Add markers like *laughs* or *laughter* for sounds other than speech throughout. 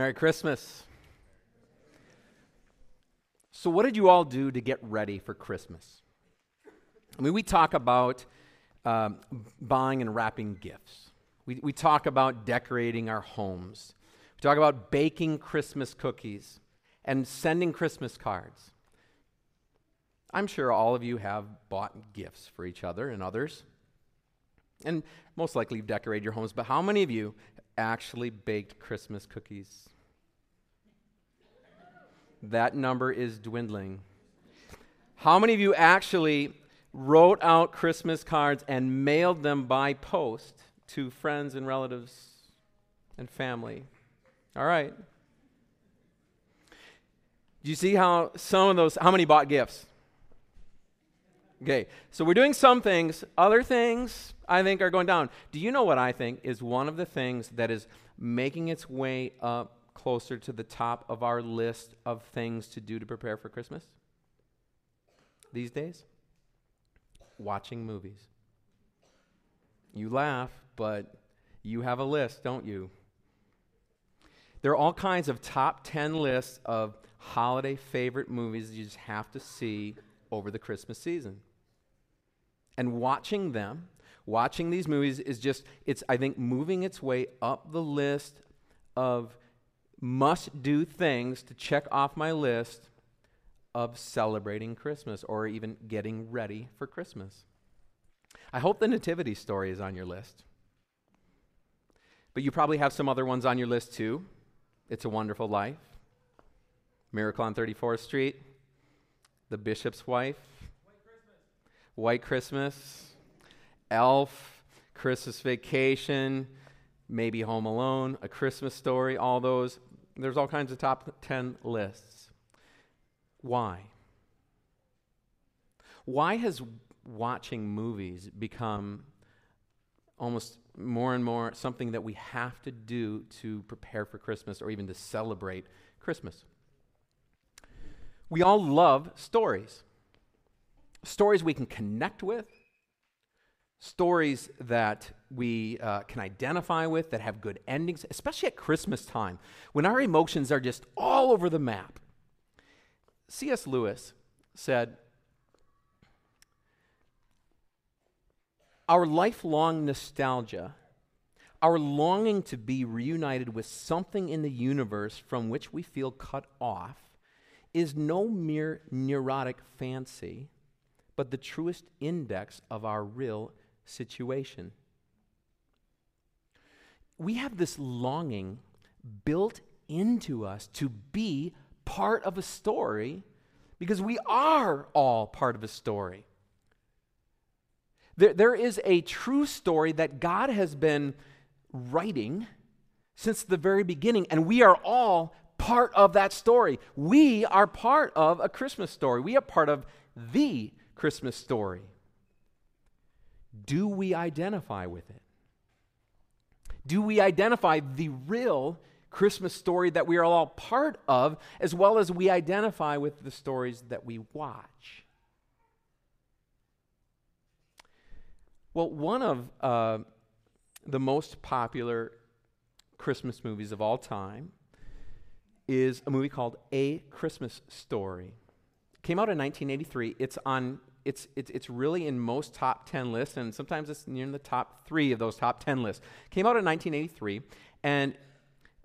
Merry Christmas. So, what did you all do to get ready for Christmas? I mean, we talk about um, buying and wrapping gifts, we, we talk about decorating our homes, we talk about baking Christmas cookies and sending Christmas cards. I'm sure all of you have bought gifts for each other and others. And most likely you've decorated your homes, but how many of you actually baked Christmas cookies? That number is dwindling. How many of you actually wrote out Christmas cards and mailed them by post to friends and relatives and family? All right. Do you see how some of those, how many bought gifts? Okay, so we're doing some things. Other things, I think, are going down. Do you know what I think is one of the things that is making its way up closer to the top of our list of things to do to prepare for Christmas these days? Watching movies. You laugh, but you have a list, don't you? There are all kinds of top 10 lists of holiday favorite movies you just have to see over the Christmas season. And watching them, watching these movies is just, it's, I think, moving its way up the list of must do things to check off my list of celebrating Christmas or even getting ready for Christmas. I hope the Nativity story is on your list. But you probably have some other ones on your list too. It's a Wonderful Life, Miracle on 34th Street, The Bishop's Wife, White Christmas, Elf, Christmas Vacation, maybe Home Alone, A Christmas Story, all those. There's all kinds of top 10 lists. Why? Why has watching movies become almost more and more something that we have to do to prepare for Christmas or even to celebrate Christmas? We all love stories stories we can connect with, stories that we uh, can identify with, that have good endings, especially at Christmas time when our emotions are just all over the map. C.S. Lewis said, Our lifelong nostalgia, our longing to be reunited with something in the universe from which we feel cut off, is no mere neurotic fancy but the truest index of our real situation. We have this longing built into us to be part of a story because we are all part of a story. There, there is a true story that God has been writing since the very beginning, and we are all part of that story. We are part of a Christmas story. We are part of the Christmas story? Do we identify with it? Do we identify the real Christmas story that we are all part of, as well as we identify with the stories that we watch? Well, one of uh, the most popular Christmas movies of all time is a movie called A Christmas Story. It came out in 1983. It's on it's, it's, it's really in most top 10 lists, and sometimes it's near in the top three of those top 10 lists. Came out in 1983, and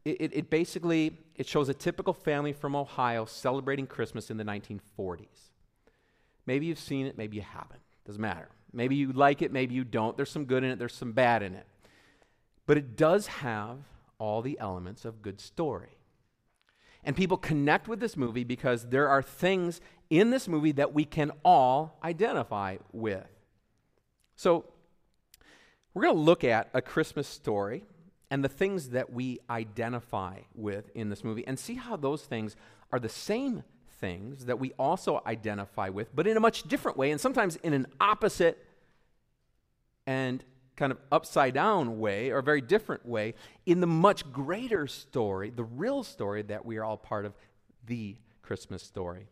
it, it, it basically it shows a typical family from Ohio celebrating Christmas in the 1940s. Maybe you've seen it, maybe you haven't. Doesn't matter. Maybe you like it, maybe you don't. There's some good in it, there's some bad in it. But it does have all the elements of good story. And people connect with this movie because there are things in this movie that we can all identify with. So, we're going to look at a Christmas story and the things that we identify with in this movie and see how those things are the same things that we also identify with, but in a much different way, and sometimes in an opposite and kind of upside down way or a very different way in the much greater story, the real story that we are all part of, the Christmas story.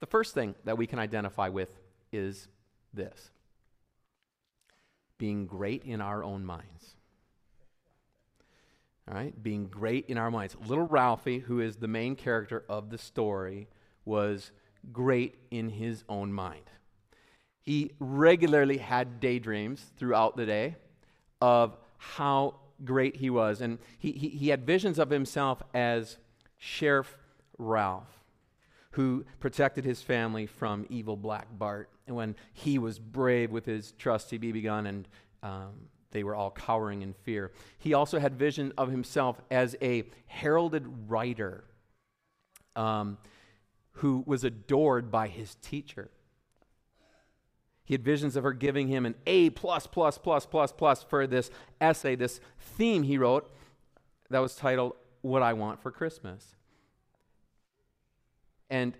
The first thing that we can identify with is this being great in our own minds. All right, being great in our minds. Little Ralphie, who is the main character of the story, was great in his own mind. He regularly had daydreams throughout the day of how great he was. And he, he, he had visions of himself as Sheriff Ralph, who protected his family from evil Black Bart. When he was brave with his trusty BB gun and um, they were all cowering in fear. He also had vision of himself as a heralded writer um, who was adored by his teacher. He had visions of her giving him an A plus plus plus plus plus for this essay, this theme he wrote that was titled What I Want for Christmas. And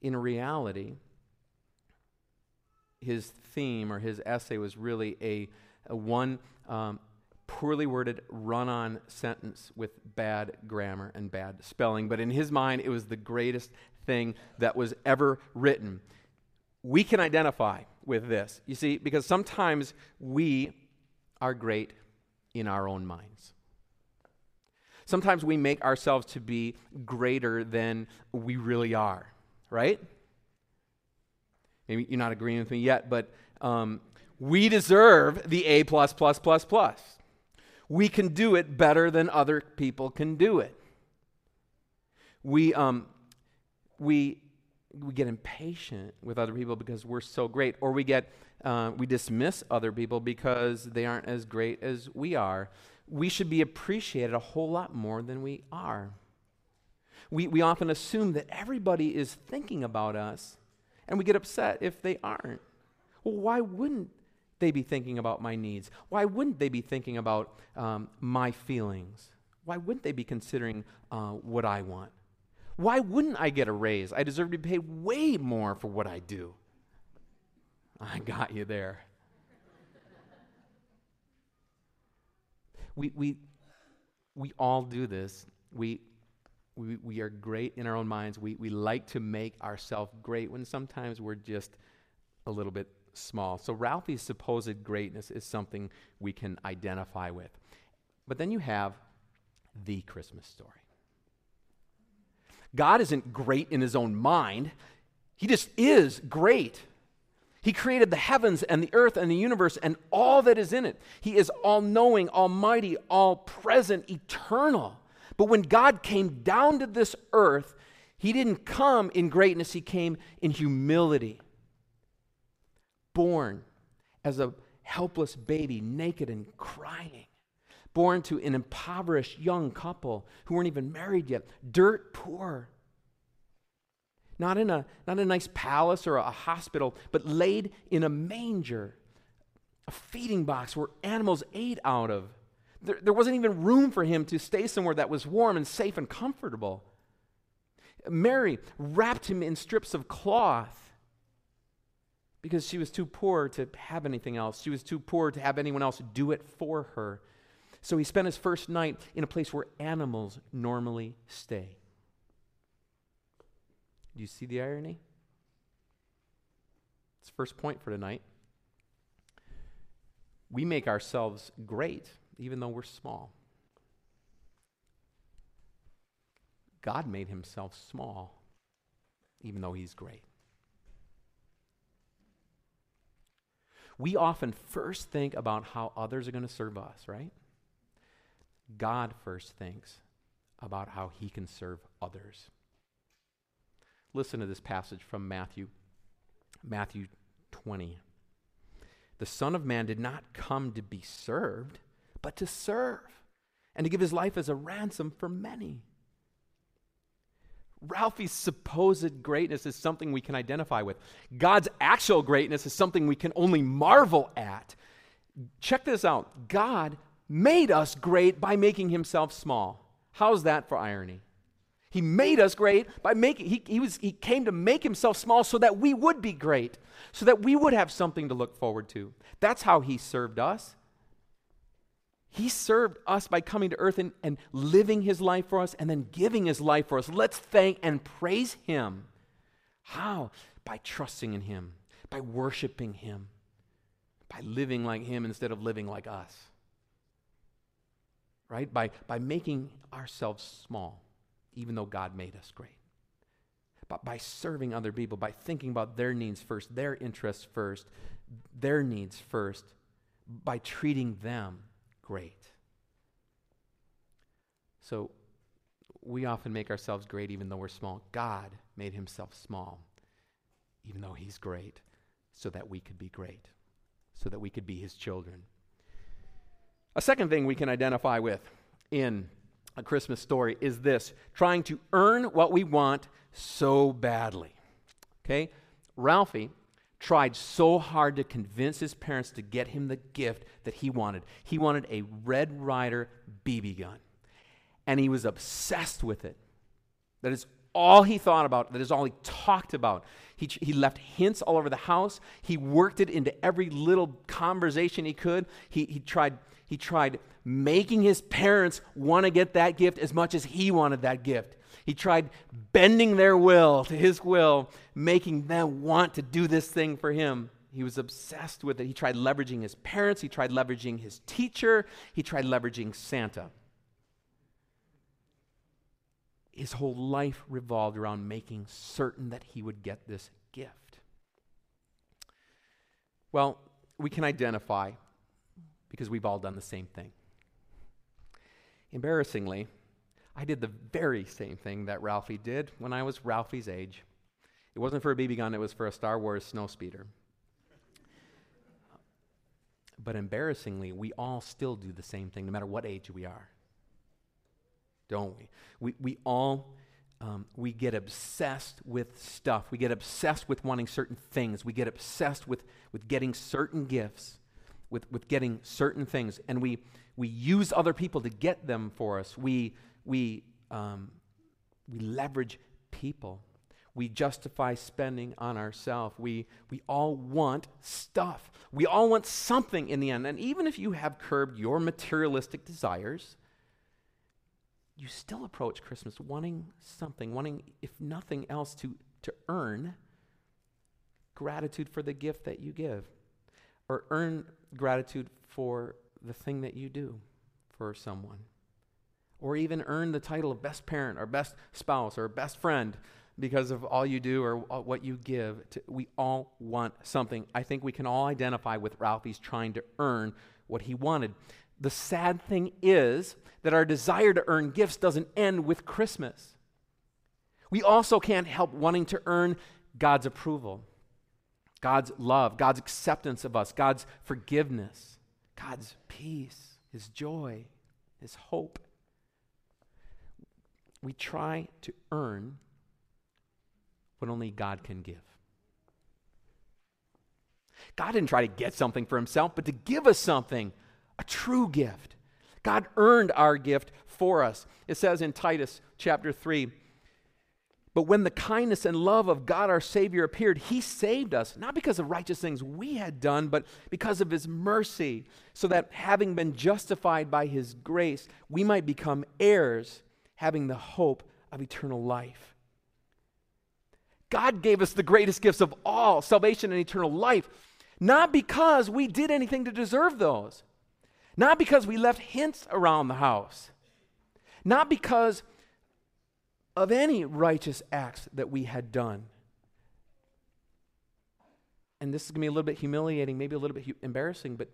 in reality, his theme or his essay was really a, a one um, poorly worded run on sentence with bad grammar and bad spelling. But in his mind, it was the greatest thing that was ever written. We can identify with this. You see, because sometimes we are great in our own minds. Sometimes we make ourselves to be greater than we really are, right? Maybe you're not agreeing with me yet, but um, we deserve the A plus plus plus plus. We can do it better than other people can do it. We um, we we get impatient with other people because we're so great, or we get uh, we dismiss other people because they aren't as great as we are. We should be appreciated a whole lot more than we are. We, we often assume that everybody is thinking about us, and we get upset if they aren't. Well, why wouldn't they be thinking about my needs? Why wouldn't they be thinking about um, my feelings? Why wouldn't they be considering uh, what I want? Why wouldn't I get a raise? I deserve to be paid way more for what I do. I got you there. We, we, we all do this. We, we, we are great in our own minds. We, we like to make ourselves great when sometimes we're just a little bit small. So Ralphie's supposed greatness is something we can identify with. But then you have the Christmas story. God isn't great in his own mind, he just is great. He created the heavens and the earth and the universe and all that is in it. He is all knowing, almighty, all present, eternal. But when God came down to this earth, he didn't come in greatness, he came in humility. Born as a helpless baby, naked and crying. Born to an impoverished young couple who weren't even married yet, dirt poor not in a, not a nice palace or a hospital, but laid in a manger, a feeding box where animals ate out of. There, there wasn't even room for him to stay somewhere that was warm and safe and comfortable. Mary wrapped him in strips of cloth because she was too poor to have anything else. She was too poor to have anyone else do it for her. So he spent his first night in a place where animals normally stay. Do you see the irony? It's first point for tonight. We make ourselves great even though we're small. God made himself small even though he's great. We often first think about how others are going to serve us, right? God first thinks about how he can serve others. Listen to this passage from Matthew, Matthew 20. The Son of Man did not come to be served, but to serve and to give his life as a ransom for many. Ralphie's supposed greatness is something we can identify with. God's actual greatness is something we can only marvel at. Check this out God made us great by making himself small. How's that for irony? He made us great by making, he, he, was, he came to make himself small so that we would be great, so that we would have something to look forward to. That's how he served us. He served us by coming to earth and, and living his life for us and then giving his life for us. Let's thank and praise him. How? By trusting in him, by worshiping him, by living like him instead of living like us. right? By, by making ourselves small, even though God made us great. But by serving other people, by thinking about their needs first, their interests first, their needs first, by treating them great. So we often make ourselves great even though we're small. God made himself small, even though he's great, so that we could be great, so that we could be his children. A second thing we can identify with in a Christmas story is this trying to earn what we want so badly. Okay? Ralphie tried so hard to convince his parents to get him the gift that he wanted. He wanted a Red Ryder BB gun. And he was obsessed with it. That is all he thought about. That is all he talked about. He, he left hints all over the house. He worked it into every little conversation he could. He, he, tried, he tried making his parents want to get that gift as much as he wanted that gift. He tried bending their will to his will, making them want to do this thing for him. He was obsessed with it. He tried leveraging his parents, he tried leveraging his teacher, he tried leveraging Santa. His whole life revolved around making certain that he would get this gift. Well, we can identify because we've all done the same thing. Embarrassingly, I did the very same thing that Ralphie did when I was Ralphie's age. It wasn't for a BB gun, it was for a Star Wars snowspeeder. But embarrassingly, we all still do the same thing, no matter what age we are. Don't we? We, we all um, we get obsessed with stuff. We get obsessed with wanting certain things. We get obsessed with, with getting certain gifts, with, with getting certain things. And we, we use other people to get them for us. We, we, um, we leverage people. We justify spending on ourselves. We, we all want stuff. We all want something in the end. And even if you have curbed your materialistic desires, you still approach Christmas wanting something, wanting, if nothing else, to, to earn gratitude for the gift that you give, or earn gratitude for the thing that you do for someone or even earn the title of best parent or best spouse or best friend because of all you do or what you give. To, we all want something. I think we can all identify with Ralphie's trying to earn what he wanted. The sad thing is that our desire to earn gifts doesn't end with Christmas. We also can't help wanting to earn God's approval, God's love, God's acceptance of us, God's forgiveness, God's peace, His joy, His hope we try to earn what only God can give. God didn't try to get something for himself, but to give us something, a true gift. God earned our gift for us. It says in Titus chapter 3 But when the kindness and love of God our Savior appeared, he saved us, not because of righteous things we had done, but because of his mercy, so that having been justified by his grace, we might become heirs having the hope of eternal life. God gave us the greatest gifts of all salvation and eternal life, not because we did anything to deserve those, not because we left hints around the house, not because of any righteous acts that we had done. And this is going to be a little bit humiliating, maybe a little bit hu- embarrassing, but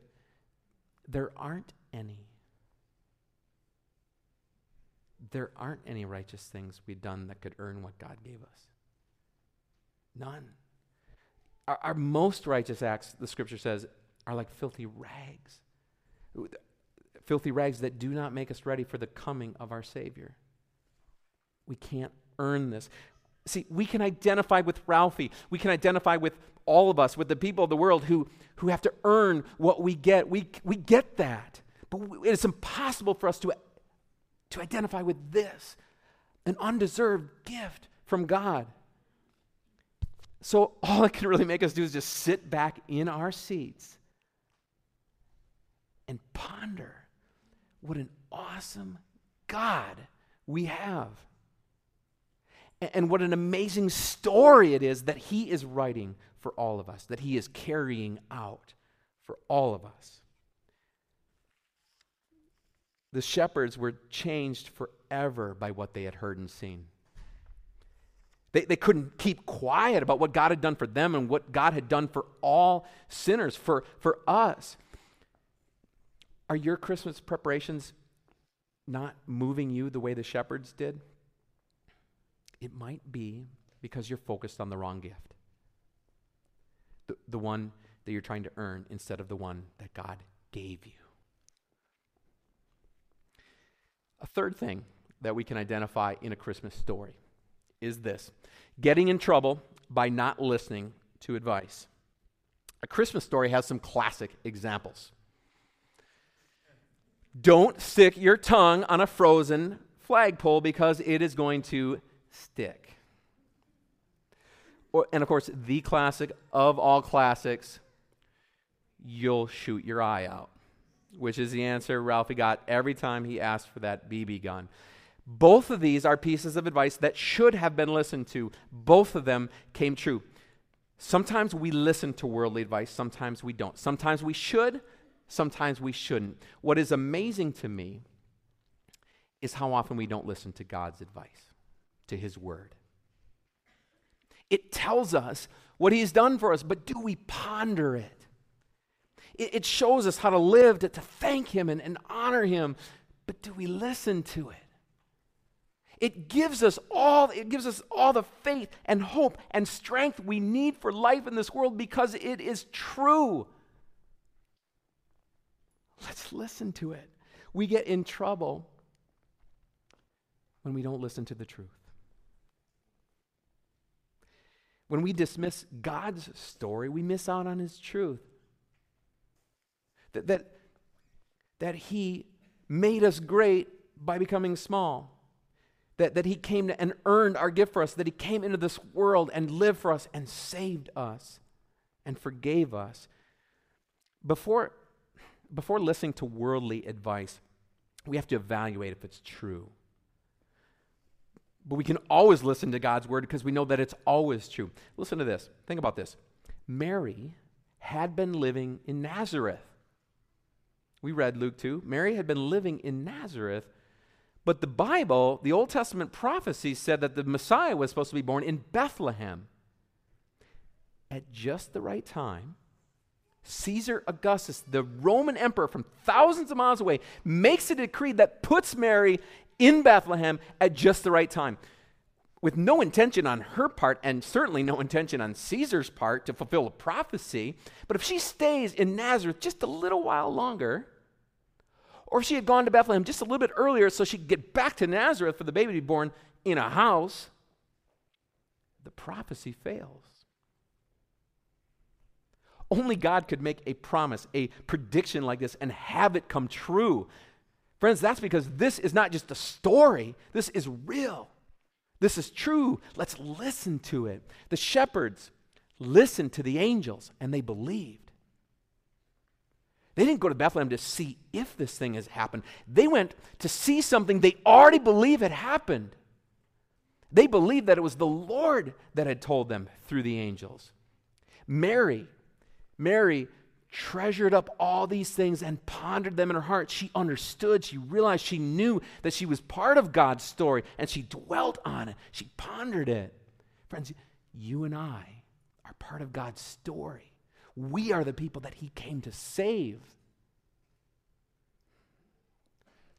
there aren't any there aren't any righteous things we've done that could earn what God gave us. None. Our, our, most righteous acts, the scripture says, are like filthy rags. Filthy rags that do not make us ready for the coming of our Savior. We can't earn this. See, we can identify with Ralphie. We can identify with all of us, with the people of the world who, who have to earn what we get. We, we get that. But it's impossible for us to to identify with this an undeserved gift from God. So, all it can really make us do is just sit back in our seats and ponder what an awesome God we have. And what an amazing story it is that He is writing for all of us, that He is carrying out for all of us. The shepherds were changed forever by what they had heard and seen. They, they couldn't keep quiet about what God had done for them and what God had done for all sinners, for, for us. Are your Christmas preparations not moving you the way the shepherds did? It might be because you're focused on the wrong gift, the, the one that you're trying to earn instead of the one that God gave you. A third thing that we can identify in a Christmas story is this getting in trouble by not listening to advice. A Christmas story has some classic examples. Don't stick your tongue on a frozen flagpole because it is going to stick. Or, and of course, the classic of all classics, you'll shoot your eye out, which is the answer Ralphie got every time he asked for that BB gun. Both of these are pieces of advice that should have been listened to. Both of them came true. Sometimes we listen to worldly advice, sometimes we don't. Sometimes we should, sometimes we shouldn't. What is amazing to me is how often we don't listen to God's advice, to His word. It tells us what He's done for us, but do we ponder it? It, it shows us how to live, to, to thank Him and, and honor Him, but do we listen to it? It gives us all it gives us all the faith and hope and strength we need for life in this world because it is true. Let's listen to it. We get in trouble when we don't listen to the truth. When we dismiss God's story, we miss out on his truth. That, that, that he made us great by becoming small that, that he came and earned our gift for us, that he came into this world and lived for us and saved us and forgave us. Before, before listening to worldly advice, we have to evaluate if it's true. But we can always listen to God's word because we know that it's always true. Listen to this. Think about this. Mary had been living in Nazareth. We read Luke 2. Mary had been living in Nazareth but the Bible, the Old Testament prophecy said that the Messiah was supposed to be born in Bethlehem. At just the right time, Caesar Augustus, the Roman emperor from thousands of miles away, makes a decree that puts Mary in Bethlehem at just the right time. With no intention on her part, and certainly no intention on Caesar's part to fulfill a prophecy. But if she stays in Nazareth just a little while longer, or if she had gone to Bethlehem just a little bit earlier so she could get back to Nazareth for the baby to be born in a house, the prophecy fails. Only God could make a promise, a prediction like this, and have it come true. Friends, that's because this is not just a story, this is real. This is true. Let's listen to it. The shepherds listened to the angels and they believed. They didn't go to Bethlehem to see if this thing has happened. They went to see something they already believe had happened. They believed that it was the Lord that had told them through the angels. Mary, Mary treasured up all these things and pondered them in her heart. She understood, she realized, she knew that she was part of God's story and she dwelt on it. She pondered it. Friends, you and I are part of God's story. We are the people that he came to save.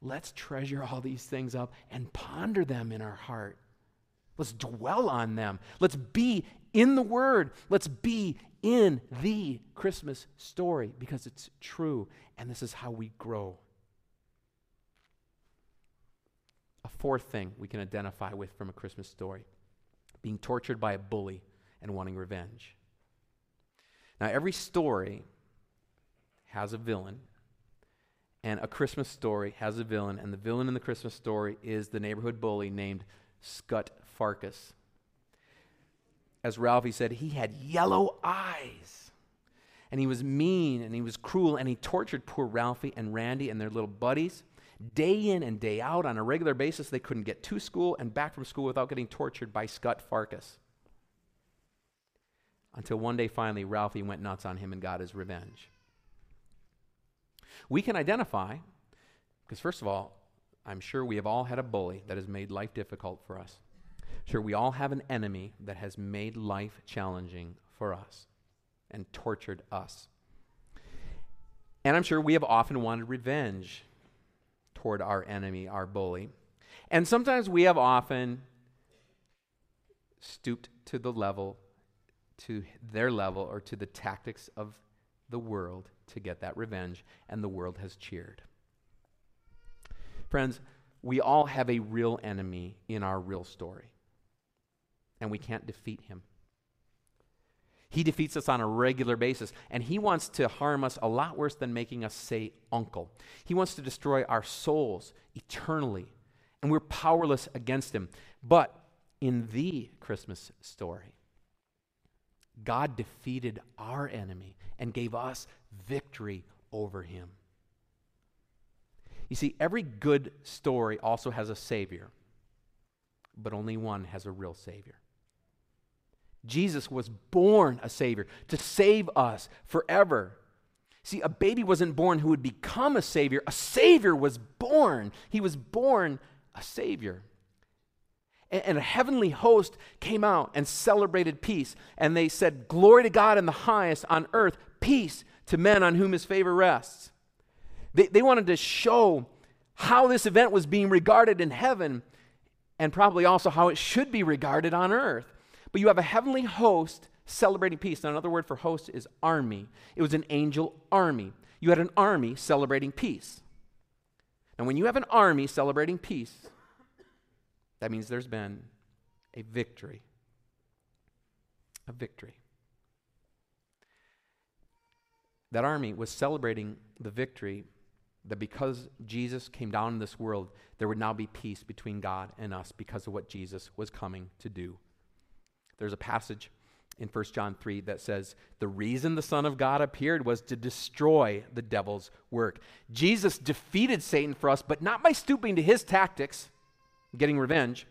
Let's treasure all these things up and ponder them in our heart. Let's dwell on them. Let's be in the Word. Let's be in the Christmas story because it's true, and this is how we grow. A fourth thing we can identify with from a Christmas story being tortured by a bully and wanting revenge. Now, every story has a villain, and a Christmas story has a villain, and the villain in the Christmas story is the neighborhood bully named Scut Farkus. As Ralphie said, he had yellow eyes, and he was mean, and he was cruel, and he tortured poor Ralphie and Randy and their little buddies. Day in and day out, on a regular basis, they couldn't get to school and back from school without getting tortured by Scut Farkus. until one day finally Ralphie went nuts on him and got his revenge. We can identify Because, first of all, I'm sure we have all had a bully that has made life difficult for us. Sure, we all have an enemy that has made life challenging for us and tortured us. And I'm sure we have often wanted revenge toward our enemy, our bully. And sometimes we have often stooped to the level, to their level, or to the tactics of the world to get that revenge, and the world has cheered. Friends, we all have a real enemy in our real story, and we can't defeat him. He defeats us on a regular basis, and he wants to harm us a lot worse than making us say uncle. He wants to destroy our souls eternally, and we're powerless against him. But in the Christmas story, God defeated our enemy and gave us victory over him. You see, every good story also has a Savior, but only one has a real Savior. Jesus was born a Savior to save us forever. See, a baby wasn't born who would become a Savior, a Savior was born. He was born a Savior. And, and a heavenly host came out and celebrated peace. And they said, Glory to God in the highest on earth, peace to men on whom his favor rests. They, they wanted to show how this event was being regarded in heaven and probably also how it should be regarded on earth. But you have a heavenly host celebrating peace. Now, another word for host is army. It was an angel army. You had an army celebrating peace. And when you have an army celebrating peace, that means there's been a victory. A victory. That army was celebrating the victory that because Jesus came down in this world, there would now be peace between God and us because of what Jesus was coming to do. There's a passage in 1 John 3 that says, The reason the Son of God appeared was to destroy the devil's work. Jesus defeated Satan for us, but not by stooping to his tactics, getting revenge.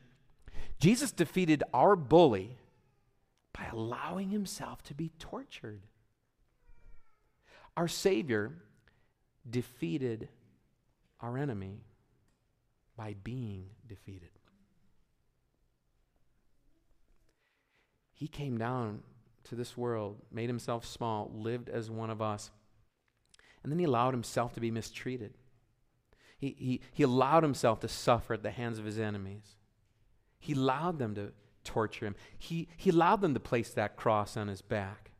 Jesus defeated our bully by allowing himself to be tortured. Our Savior defeated our enemy by being defeated. He came down to this world, made himself small, lived as one of us, and then he allowed himself to be mistreated. He, he, he allowed himself to suffer at the hands of his enemies. He allowed them to torture him. He, he allowed them to place that cross on his back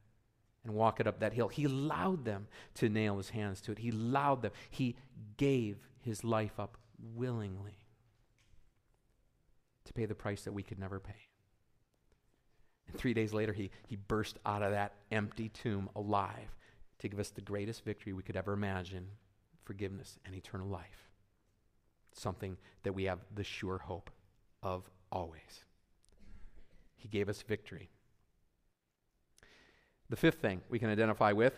and walk it up that hill. He allowed them to nail his hands to it. He allowed them. He gave his life up willingly to pay the price that we could never pay. Three days later, he, he burst out of that empty tomb alive to give us the greatest victory we could ever imagine forgiveness and eternal life. Something that we have the sure hope of always. He gave us victory. The fifth thing we can identify with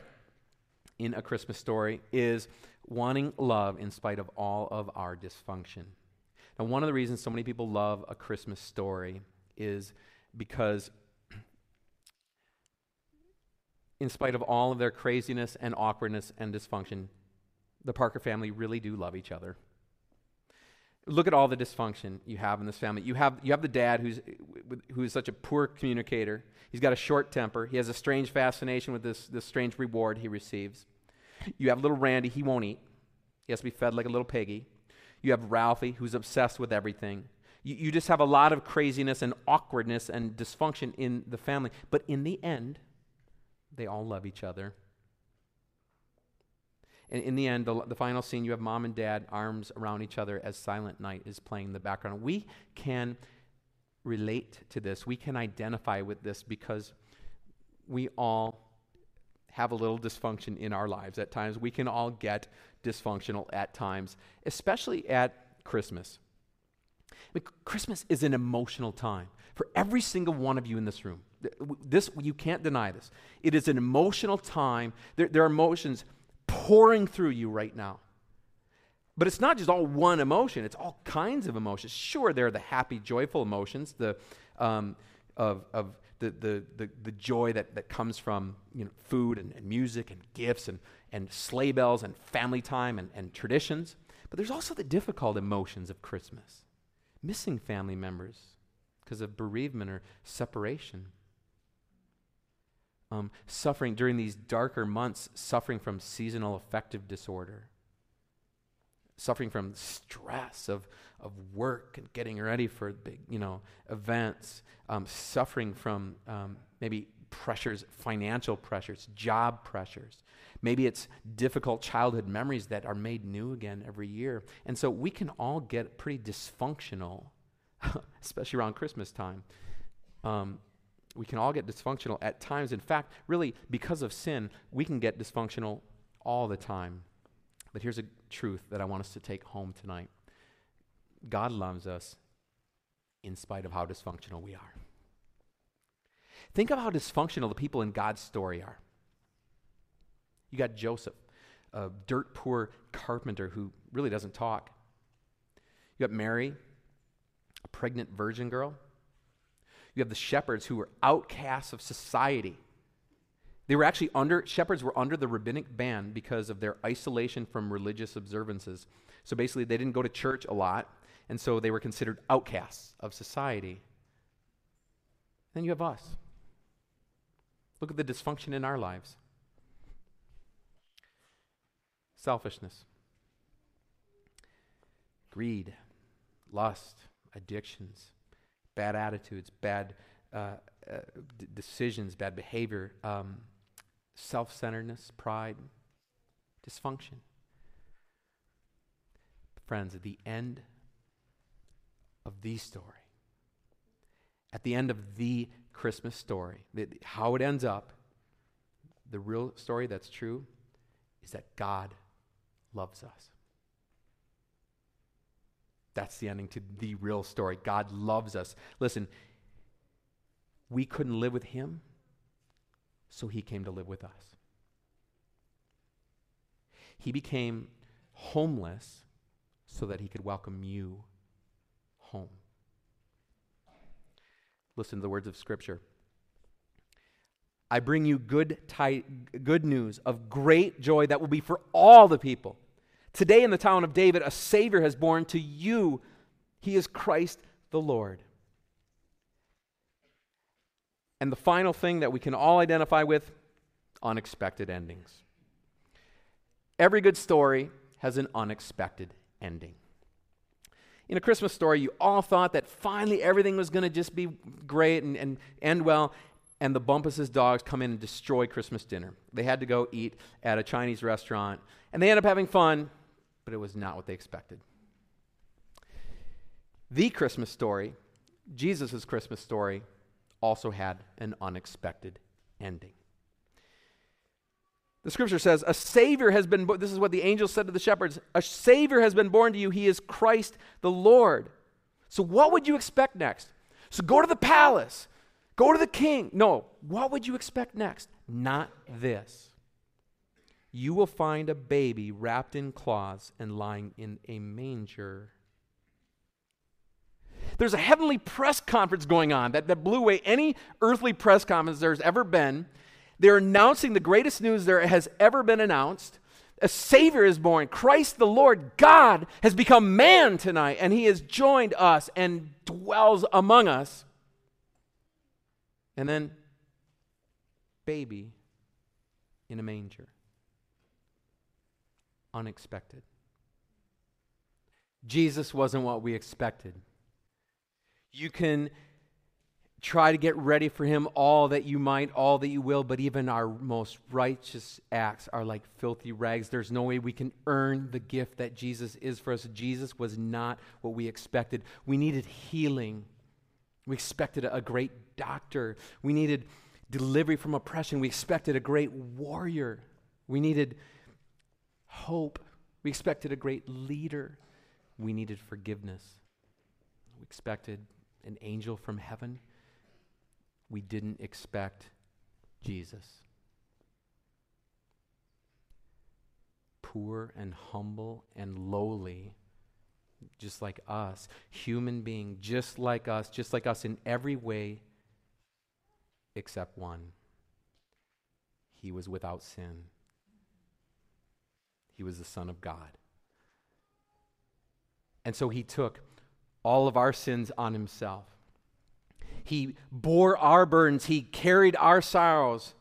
in a Christmas story is wanting love in spite of all of our dysfunction. Now, one of the reasons so many people love a Christmas story is because, in spite of all of their craziness and awkwardness and dysfunction, the Parker family really do love each other. Look at all the dysfunction you have in this family. You have, you have the dad who's, who is such a poor communicator. He's got a short temper. He has a strange fascination with this, this strange reward he receives. You have little Randy, he won't eat. He has to be fed like a little piggy. You have Ralphie, who's obsessed with everything. You, you just have a lot of craziness and awkwardness and dysfunction in the family. But in the end, they all love each other. And in the end, the, the final scene, you have mom and dad arms around each other as Silent Night is playing in the background. We can relate to this. We can identify with this because we all have a little dysfunction in our lives at times. We can all get dysfunctional at times, especially at Christmas. I mean, Christmas is an emotional time for every single one of you in this room. This you can't deny this. It is an emotional time. There, there are emotions pouring through you right now. But it's not just all one emotion, it's all kinds of emotions. Sure, there are the happy, joyful emotions, the, um, of, of the, the, the, the, joy that, that comes from you know, food and, and music and gifts and, and sleigh bells and family time and, and traditions. But there's also the difficult emotions of Christmas missing family members because of bereavement or separation. Um, suffering during these darker months, suffering from seasonal affective disorder, suffering from stress of, of work and getting ready for big, you know, events, um, suffering from um, maybe pressures, financial pressures, job pressures. Maybe it's difficult childhood memories that are made new again every year. And so we can all get pretty dysfunctional, *laughs* especially around Christmas time. Um, we can all get dysfunctional at times. In fact, really, because of sin, we can get dysfunctional all the time. But here's a truth that I want us to take home tonight God loves us in spite of how dysfunctional we are. Think of how dysfunctional the people in God's story are. You got Joseph, a dirt poor carpenter who really doesn't talk. You got Mary, a pregnant virgin girl. You have the shepherds who were outcasts of society. They were actually under, shepherds were under the rabbinic ban because of their isolation from religious observances. So basically, they didn't go to church a lot, and so they were considered outcasts of society. Then you have us. Look at the dysfunction in our lives selfishness, greed, lust, addictions, bad attitudes, bad uh, uh, d- decisions, bad behavior, um, self centeredness, pride, dysfunction. Friends, at the end of the story, at the end of the Christmas story, the, how it ends up, the real story that's true is that God loves us. That's the ending to the real story. God loves us. Listen, we couldn't live with Him, so He came to live with us. He became homeless so that He could welcome you home. Listen to the words of Scripture. I bring you good, ty- good news of great joy that will be for all the people. Today, in the town of David, a Savior has born to you. He is Christ the Lord. And the final thing that we can all identify with unexpected endings. Every good story has an unexpected ending. In a Christmas story, you all thought that finally everything was going to just be great and, and end well, and the Bumpus's dogs come in and destroy Christmas dinner. They had to go eat at a Chinese restaurant, and they end up having fun, but it was not what they expected. The Christmas story, Jesus' Christmas story, also had an unexpected ending. The scripture says, A Savior has been born. This is what the angel said to the shepherds A Savior has been born to you. He is Christ the Lord. So, what would you expect next? So, go to the palace, go to the king. No, what would you expect next? Not this. You will find a baby wrapped in cloths and lying in a manger. There's a heavenly press conference going on that, that blew away any earthly press conference there's ever been. They're announcing the greatest news there has ever been announced. A Savior is born. Christ the Lord, God, has become man tonight, and He has joined us and dwells among us. And then, baby in a manger. Unexpected. Jesus wasn't what we expected. You can try to get ready for him all that you might, all that you will, but even our most righteous acts are like filthy rags. There's no way we can earn the gift that Jesus is for us. Jesus was not what we expected. We needed healing. We expected a great doctor. We needed delivery from oppression. We expected a great warrior. We needed hope. We expected a great leader. We needed forgiveness. We expected an angel from heaven. We didn't expect Jesus. Poor and humble and lowly, just like us, human being, just like us, just like us in every way except one. He was without sin. He was the Son of God. And so he took all of our sins on himself. He bore our burdens, he carried our sorrows.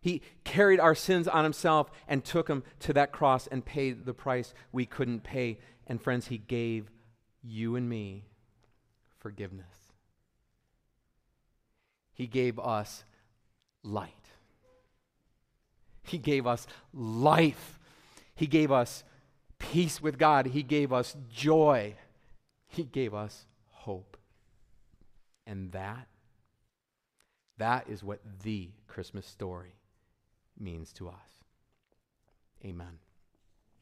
He carried our sins on himself and took them to that cross and paid the price we couldn't pay. And friends, he gave you and me forgiveness. He gave us light. He gave us life. He gave us peace with God. He gave us joy. He gave us hope. And that, that is what the Christmas story means to us. Amen.